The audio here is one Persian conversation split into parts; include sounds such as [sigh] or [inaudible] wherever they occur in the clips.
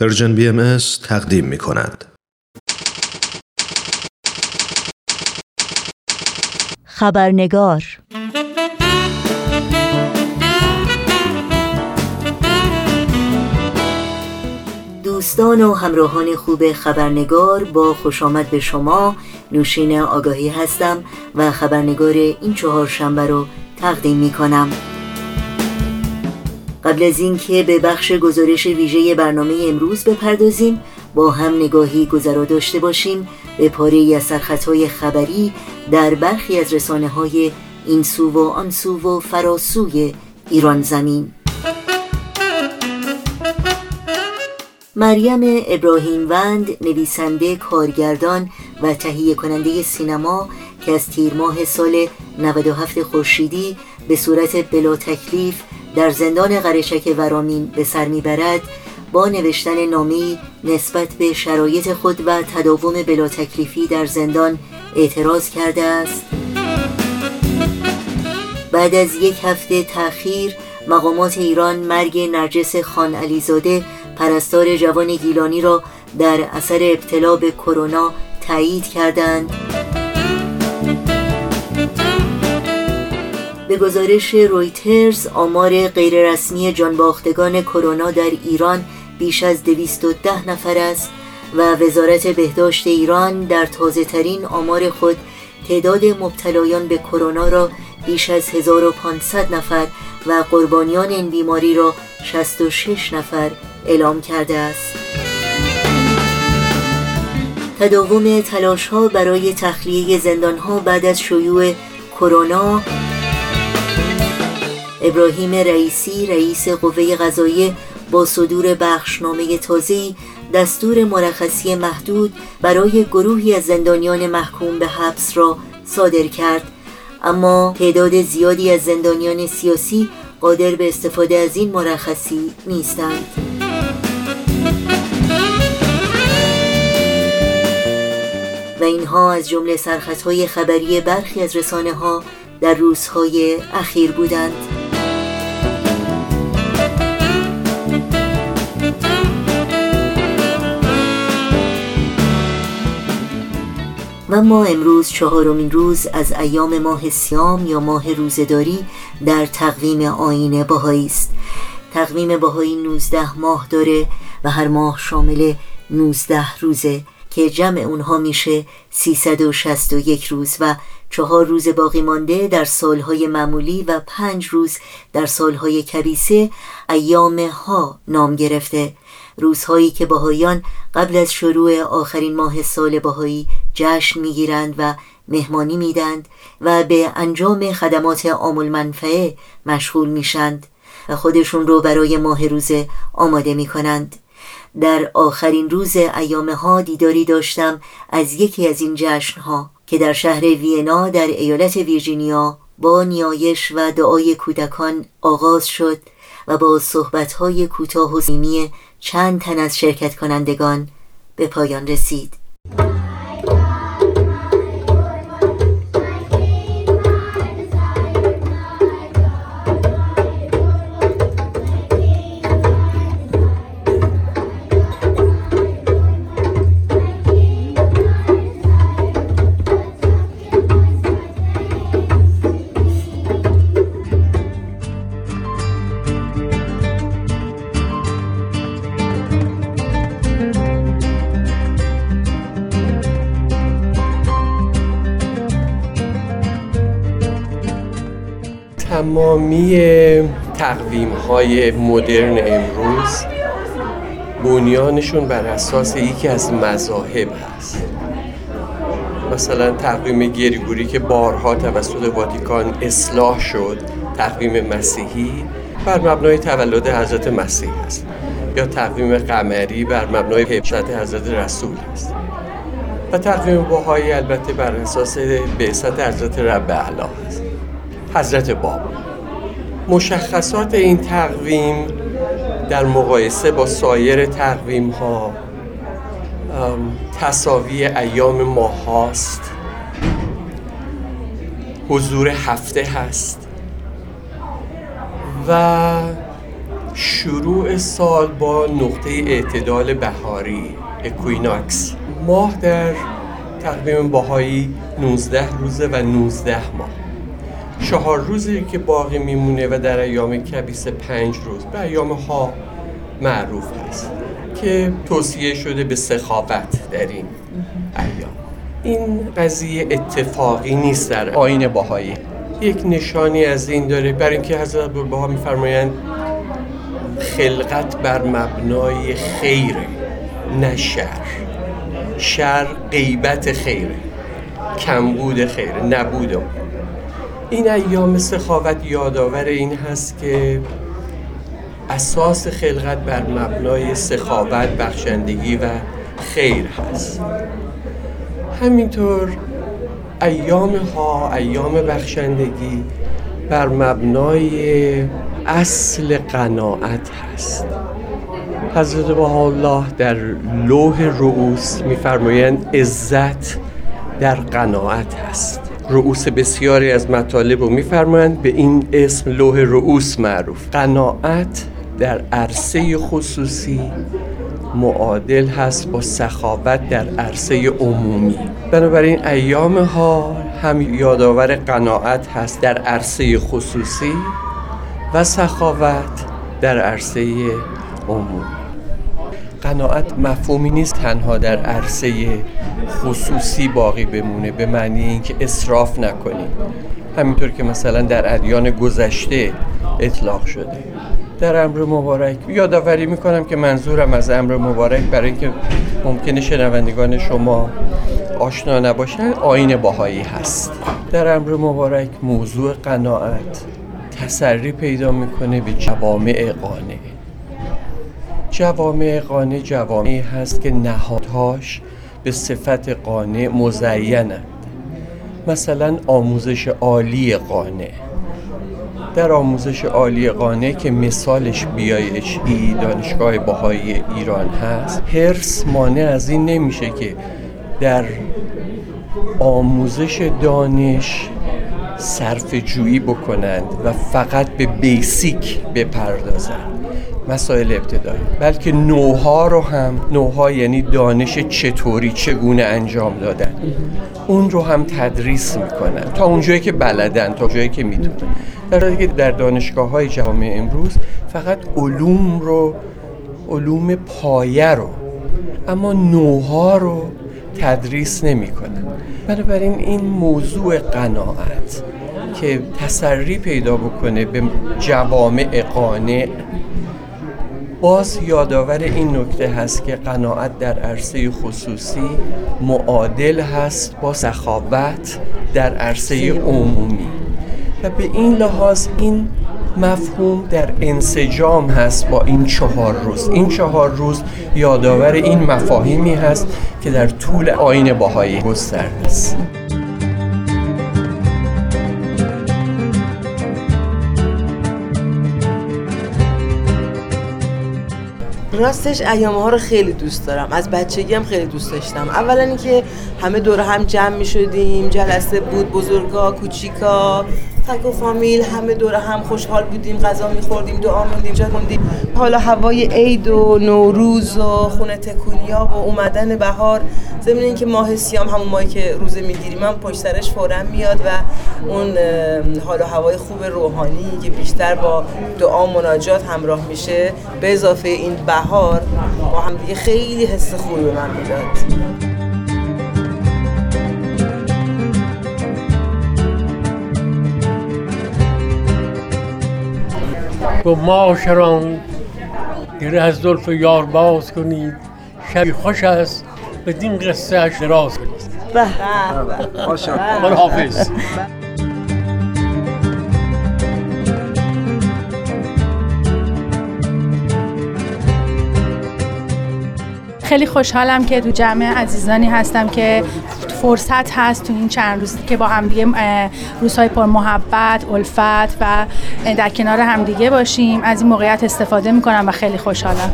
پرژن بی ام تقدیم می کند. خبرنگار دوستان و همراهان خوب خبرنگار با خوش آمد به شما نوشین آگاهی هستم و خبرنگار این چهار شنبه رو تقدیم می کنم قبل از اینکه به بخش گزارش ویژه برنامه امروز بپردازیم با هم نگاهی گذرا داشته باشیم به پاره از سرخطهای خبری در برخی از رسانه های این سو و آن سو و فراسوی ایران زمین. مریم ابراهیم وند نویسنده کارگردان و تهیه کننده سینما که از تیر ماه سال 97 خورشیدی به صورت بلا تکلیف در زندان قرشک ورامین به سر می‌برد با نوشتن نامی نسبت به شرایط خود و تداوم بلا تکلیفی در زندان اعتراض کرده است. بعد از یک هفته تأخیر مقامات ایران مرگ نرجس خان علیزاده پرستار جوان گیلانی را در اثر ابتلا به کرونا تایید کردند. به گزارش رویترز آمار غیررسمی جانباختگان کرونا در ایران بیش از 210 نفر است و وزارت بهداشت ایران در تازه ترین آمار خود تعداد مبتلایان به کرونا را بیش از 1500 نفر و قربانیان این بیماری را 66 نفر اعلام کرده است. تداوم تلاش ها برای تخلیه زندان ها بعد از شیوع کرونا ابراهیم رئیسی رئیس قوه قضاییه با صدور بخشنامه تازه‌ای دستور مرخصی محدود برای گروهی از زندانیان محکوم به حبس را صادر کرد. اما تعداد زیادی از زندانیان سیاسی قادر به استفاده از این مرخصی نیستند. و اینها از جمله سرخطهای خبری برخی از رسانه ها در روزهای اخیر بودند. و ما امروز چهارمین روز از ایام ماه سیام یا ماه روزداری در تقویم آین باهایی است. تقویم باهایی 19 ماه داره و هر ماه شامل 19 روزه که جمع اونها میشه 361 روز و چهار روز باقی مانده در سالهای معمولی و پنج روز در سالهای کبیسه ایام ها نام گرفته. روزهایی که باهایان قبل از شروع آخرین ماه سال باهایی جشن می‌گیرند و مهمانی میدند و به انجام خدمات آمول منفعه مشغول میشند و خودشون رو برای ماه روزه آماده می کنند. در آخرین روز ایام ها دیداری داشتم از یکی از این جشن ها که در شهر وینا در ایالت ویرجینیا با نیایش و دعای کودکان آغاز شد و با صحبتهای کوتاه و زیمی چند تن از شرکت کنندگان به پایان رسید تمامی تقویم های مدرن امروز بنیانشون بر اساس یکی از مذاهب هست. مثلا تقویم گریگوری که بارها توسط واتیکان اصلاح شد تقویم مسیحی بر مبنای تولد حضرت مسیح است یا تقویم قمری بر مبنای حبشت حضرت رسول است. و تقویم باهایی البته بر اساس بعثت حضرت رب اعلی است. حضرت باب. مشخصات این تقویم در مقایسه با سایر تقویم ها تصاوی ایام ماه هاست حضور هفته هست. و شروع سال با نقطه اعتدال بهاری equinox. ماه در تقویم بهایی 19 روزه و 19 ماه. چهار روزی که باقی میمونه و در ایام کبیسه پنج روز به ایام هاء معروف هست که توصیه شده به سخاوت در این ایام. این قضیه اتفاقی نیست در آیین بهایی یک نشانی از این داره بر اینکه حضرت بها میفرمایند خلقت بر مبنای خیره نه شر. شر غیبت خیره کمبود خیره نبود این ایام سخاوت یادآور این هست که اساس خلقت بر مبنای سخاوت بخشندگی و خیر هست. همینطور ایام ها ایام بخشندگی بر مبنای اصل قناعت هست. حضرت الله در لوح رؤوس میفرمایند عزت در قناعت هست. رؤوس بسیاری از مطالب رو میفرمایند. به این اسم لوح رؤوس معروف. قناعت در عرصه خصوصی معادل هست با سخاوت در عرصه عمومی. بنابراین ایام ها هم یادآور قناعت هست در عرصه خصوصی و سخاوت در عرصه عمومی. قناعت مفهومی نیست تنها در عرصه خصوصی باقی بمونه به معنی اینکه اصراف نکنیم. همینطور که مثلا در ادیان گذشته اطلاق شده. در امر مبارک. یادآوری می‌کنم که منظورم از امر مبارک برای اینکه ممکنه شنوندگان شما آشنا نباشن آین باهایی هست. در امر مبارک موضوع قناعت تسری پیدا می‌کنه به جوامع قانع. جوامع قانع جوامعی هست که نهادهاش به صفت قانع مزینند. مثلا آموزش عالی قانع. در آموزش عالی قانع که مثالش بیایش ای دانشگاه باهای ایران هست هرس مانع از این نمیشه که در آموزش دانش صرف جویی بکنند و فقط به بیسیک بپردازند. مسائل ابتدایی. بلکه نوها رو هم نوها یعنی دانش چطوری چگونه انجام دادن. اون رو هم تدریس می‌کنن. تا اونجایی که بلدن تا جایی که می‌تونن. در حالی که در دانشگاه های جامعه امروز فقط علوم رو علوم پایه رو اما نوها رو تدریس نمی‌کنن. بنابراین این موضوع قناعت که تسری پیدا بکنه به جوامع قانع باز یادآور این نکته هست که قناعت در عرصه خصوصی معادل هست با سخاوت در عرصه عمومی. و به این لحاظ این مفهوم در انسجام هست با این چهار روز. این چهار روز یادآور این مفاهیمی هست که در طول آین باهایی گسترده است. راستش ایام ها رو خیلی دوست دارم. از بچگی هم خیلی دوست داشتم. اولا اینکه همه دور هم جمع می شدیم جلسه بود بزرگا کوچیکا. تک و فامیل همه دور هم خوشحال بودیم غذا میخوردیم دعا موندیم جا موندیم. حالا هوای عید و نوروز و خونه تکونیا و اومدن بهار ضمن اینکه ماه سیام همون ماهی که روزه می‌گیریم هم پشت سرش فورا میاد و اون حالا هوای خوب روحانی که بیشتر با دعا مناجات همراه میشه به اضافه این بهار با هم دیگه خیلی حس خوبی به من می‌داد. گفت معاشران گره از زلف یار باز کنید. شبی خوش است بدین قصه اش دراز کنید. به. برو حافظ. خیلی خوشحالم که تو جمع عزیزانی هستم که فرصت هست تو این چند روز که با همدیگه روزهای پر محبت، الفت و در کنار همدیگه باشیم. از این موقعیت استفاده می‌کنم و خیلی خوشحالم.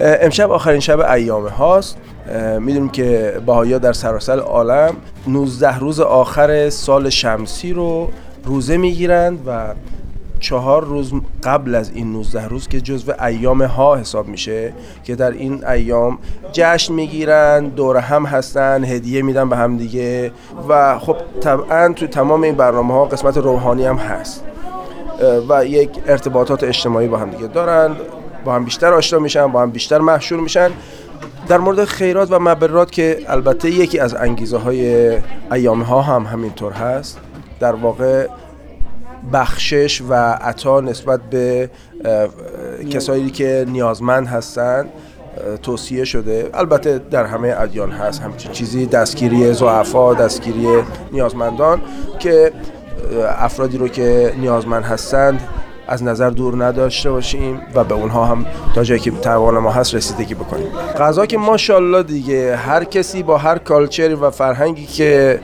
امشب آخرین شب ایامه هاست. می‌دونیم که بهایی در سراسر عالم 19 روز آخر سال شمسی رو روزه می‌گیرند و چهار روز قبل از این 19 روز که جزو ایام ها حساب میشه که در این ایام جشن می‌گیرن دور هم هستن هدیه میدن به هم دیگه و خب طبعا تو تمام این برنامه ها قسمت روحانی هم هست. و یک ارتباطات اجتماعی با هم دیگه دارن با هم بیشتر آشنا میشن با هم بیشتر محشور میشن. در مورد خیرات و مبرات که البته یکی از انگیزه های ایام ها هم همینطور هست در واقع بخشش و عطا نسبت به کسایی که نیازمند هستند توصیه شده. البته در همه ادیان هست. همچین چیزی دستگیری زعفا دستگیری نیازمندان که افرادی رو که نیازمند هستند از نظر دور نداشته باشیم و به اونها هم تا جایی که توان ما هست رسیدگی بکنیم. غذا که ماشاءالله دیگه هر کسی با هر کالچری و فرهنگی که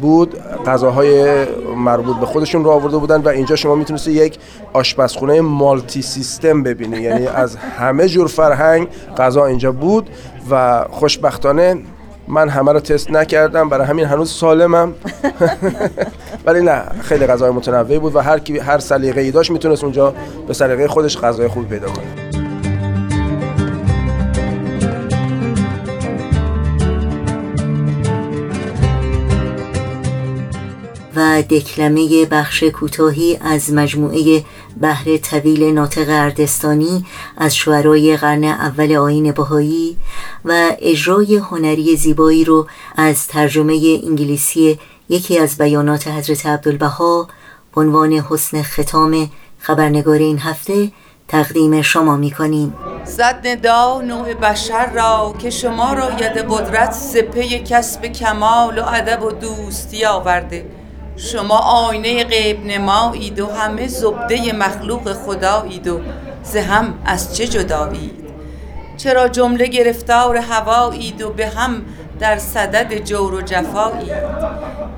بود غذاهای مربوط به خودشون رو آورده بودن و اینجا شما می‌تونستی یک آشپزخونه مالتی سیستم ببینی. یعنی از همه جور فرهنگ غذا اینجا بود و خوشبختانه من همه رو تست نکردم برای همین هنوز سالمم. [laughs] ولی نه خیلی غذای متنوعی بود و هر کی هر سلیقه‌ای ای داشت می‌تونست اونجا به سلیقه خودش غذای خوب پیدا کنه. و دکلمه بخش کوتاهی از مجموعه بحر طویل ناطق اردستانی از شعرای قرن اول آین بهایی و اجرای هنری زیبایی رو از ترجمه انگلیسی یکی از بیانات حضرت عبدالبها عنوان حسن ختام خبرنگار این هفته تقدیم شما می کنیم. زد ندا نوع بشر را که شما را ید قدرت سپه کسب کمال و ادب و دوستی آورده. شما آینه غیب نمایید و همه زبده مخلوق خدایید و هم از چه جدایید؟ چرا جمله گرفتار هوایید و به هم در صدد جور و جفایید؟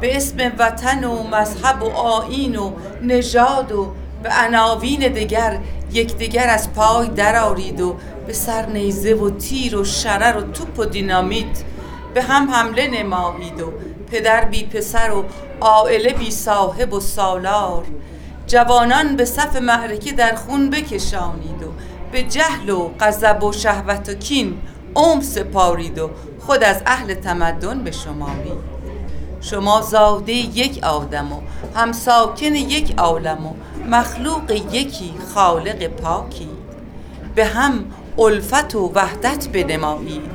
به اسم وطن و مذهب و آین و نژاد و به عناوین دیگر یکدیگر از پای درارید و به سر نیزه و تیر و شرر و توپ و دینامیت به هم حمله نمایید و پدر بی پسر و عائله بی صاحب و سالار. جوانان به صف معرکه در خون بکشانید و به جهل و غضب و شهوت و کین عمر سپارید و خود از اهل تمدن به شمارید شما زاده یک آدم و همساکن یک عالم و مخلوق یکی خالق پاکی. به هم الفت و وحدت بنمایید.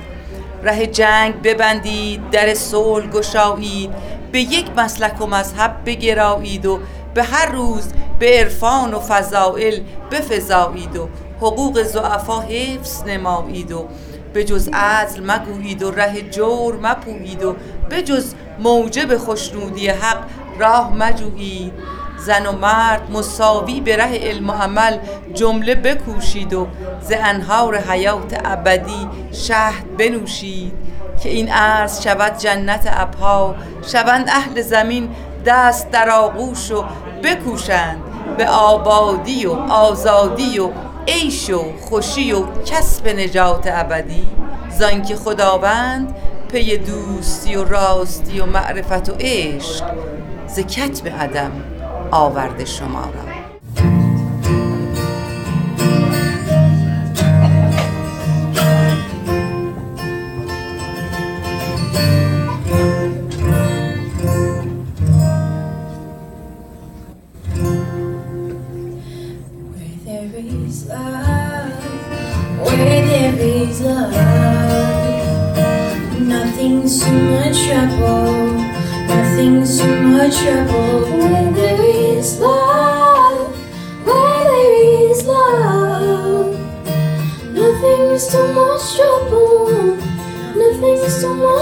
ره جنگ ببندید در صلح گشایید. به یک مسلک و مذهب بگرایید و به هر روز به عرفان و فضائل بفزایید و حقوق زعفا حفظ نمایید و به جز عدل مگویید و ره جور مپویید و به جز موجب خوشنودی حق راه مجویید. زن و مرد مساوی به ره علم و عمل جمله بکوشید و ز انهار حیات ابدی شهد بنوشید. که این عرض شود جنت ابها شوند اهل زمین دست در آغوش و بکوشند به آبادی و آزادی و عیش و خوشی و کسب نجات ابدی. که خداوند پی دوستی و راستی و معرفت و عشق ز کتب عدم آورده شما را.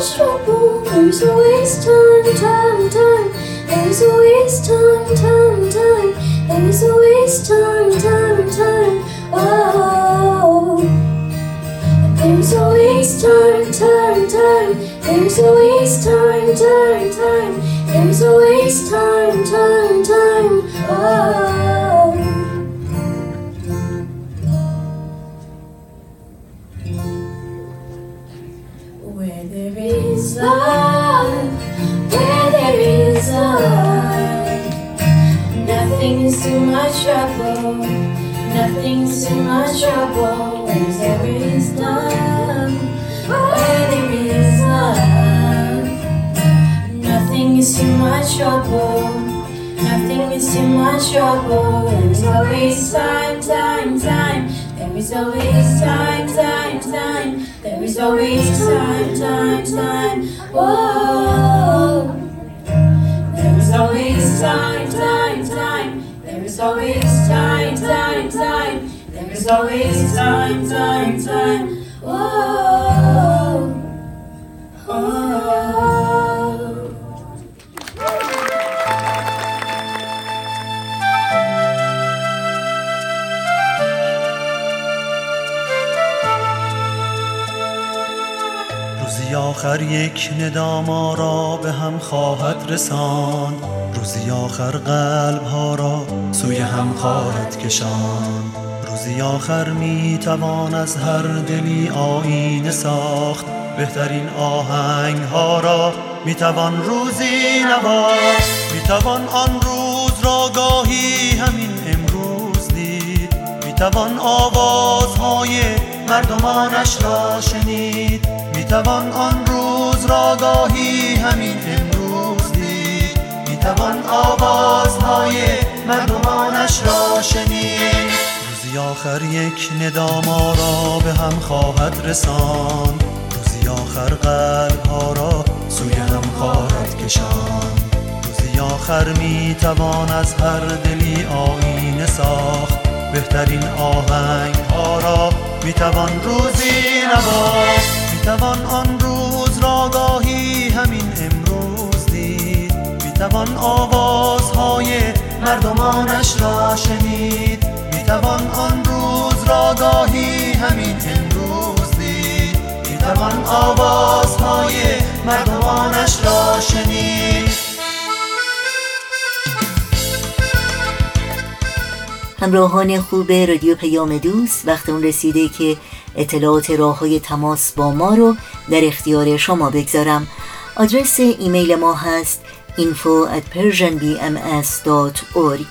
Much trouble. There's always time, time, time. There's always time, time, time. There's always time, time, time. Oh. There's always time, time, time. There's always time, time, time. There's always time, time, Nothing's too much trouble. Nothing's too much trouble. Where there is love. Where there is love. Nothing is too much trouble. Nothing is too much trouble. There is always time, time, time. There is always time, time, time. There is always time, time, time. Whoa. There is always time, time, time. Always time, time, time. There is always time, time, time. Whoa. Oh. روزی آخر یک ندا ما را به هم خواهد رساند روزی آخر قلب ها را سوی هم خواهد کشاند روزی آخر می توان از هر دلی آینه ساخت. بهترین آهنگ ها را می توان روزی نواخت. می توان آن روز را گاهی همین امروز دید. می توان آوازهای مردمانش را شنید. می توان آن روز را گاهی همین امروز توان آوازهای مردمانش را شنید. روزی آخر یک ندا ما را به هم خواهد رساند. روزی آخر قلب ها را سوی هم خواهد کشاند. روزی آخر می توان از هر دلی آینه ساخت. بهترین آهنگ ها را می توان روزی نواخت. می توان آن روز می توان آوازهای مردمانش را شنید. می توان آن روز را گاهی همین امروز دید. می توان آوازهای مردمانش را شنید. همراهان خوب رادیو پیام دوست وقت اون رسیده که اطلاعات راه های تماس با ما رو در اختیار شما بگذارم. آدرس ایمیل ما هست info at persianbms.org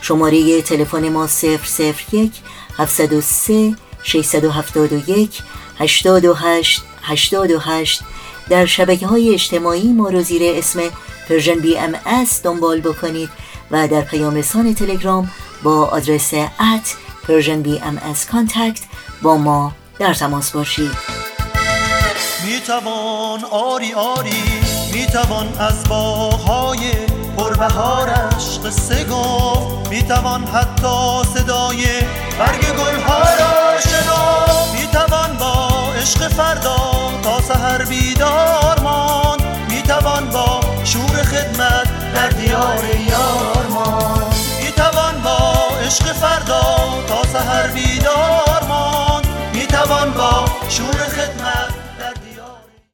شماره تلفن ما 001 703 671 828 828 در شبکه های اجتماعی ما رو زیر اسم Persian BM دنبال بکنید و در پیام رسان تلگرام با آدرس at Persian BM contact با ما در تماس باشید. می توان آری آری می توان از باغهای پربهارش قصه گفت. می توان حتی صدای برگ گلها را شنفت می توان با عشق فردا تا سحر بیدار ماند. می توان با شور خدمت در دیار یار ماند. می توان با عشق فردا تا سحر بیدار ماند. می توان با شور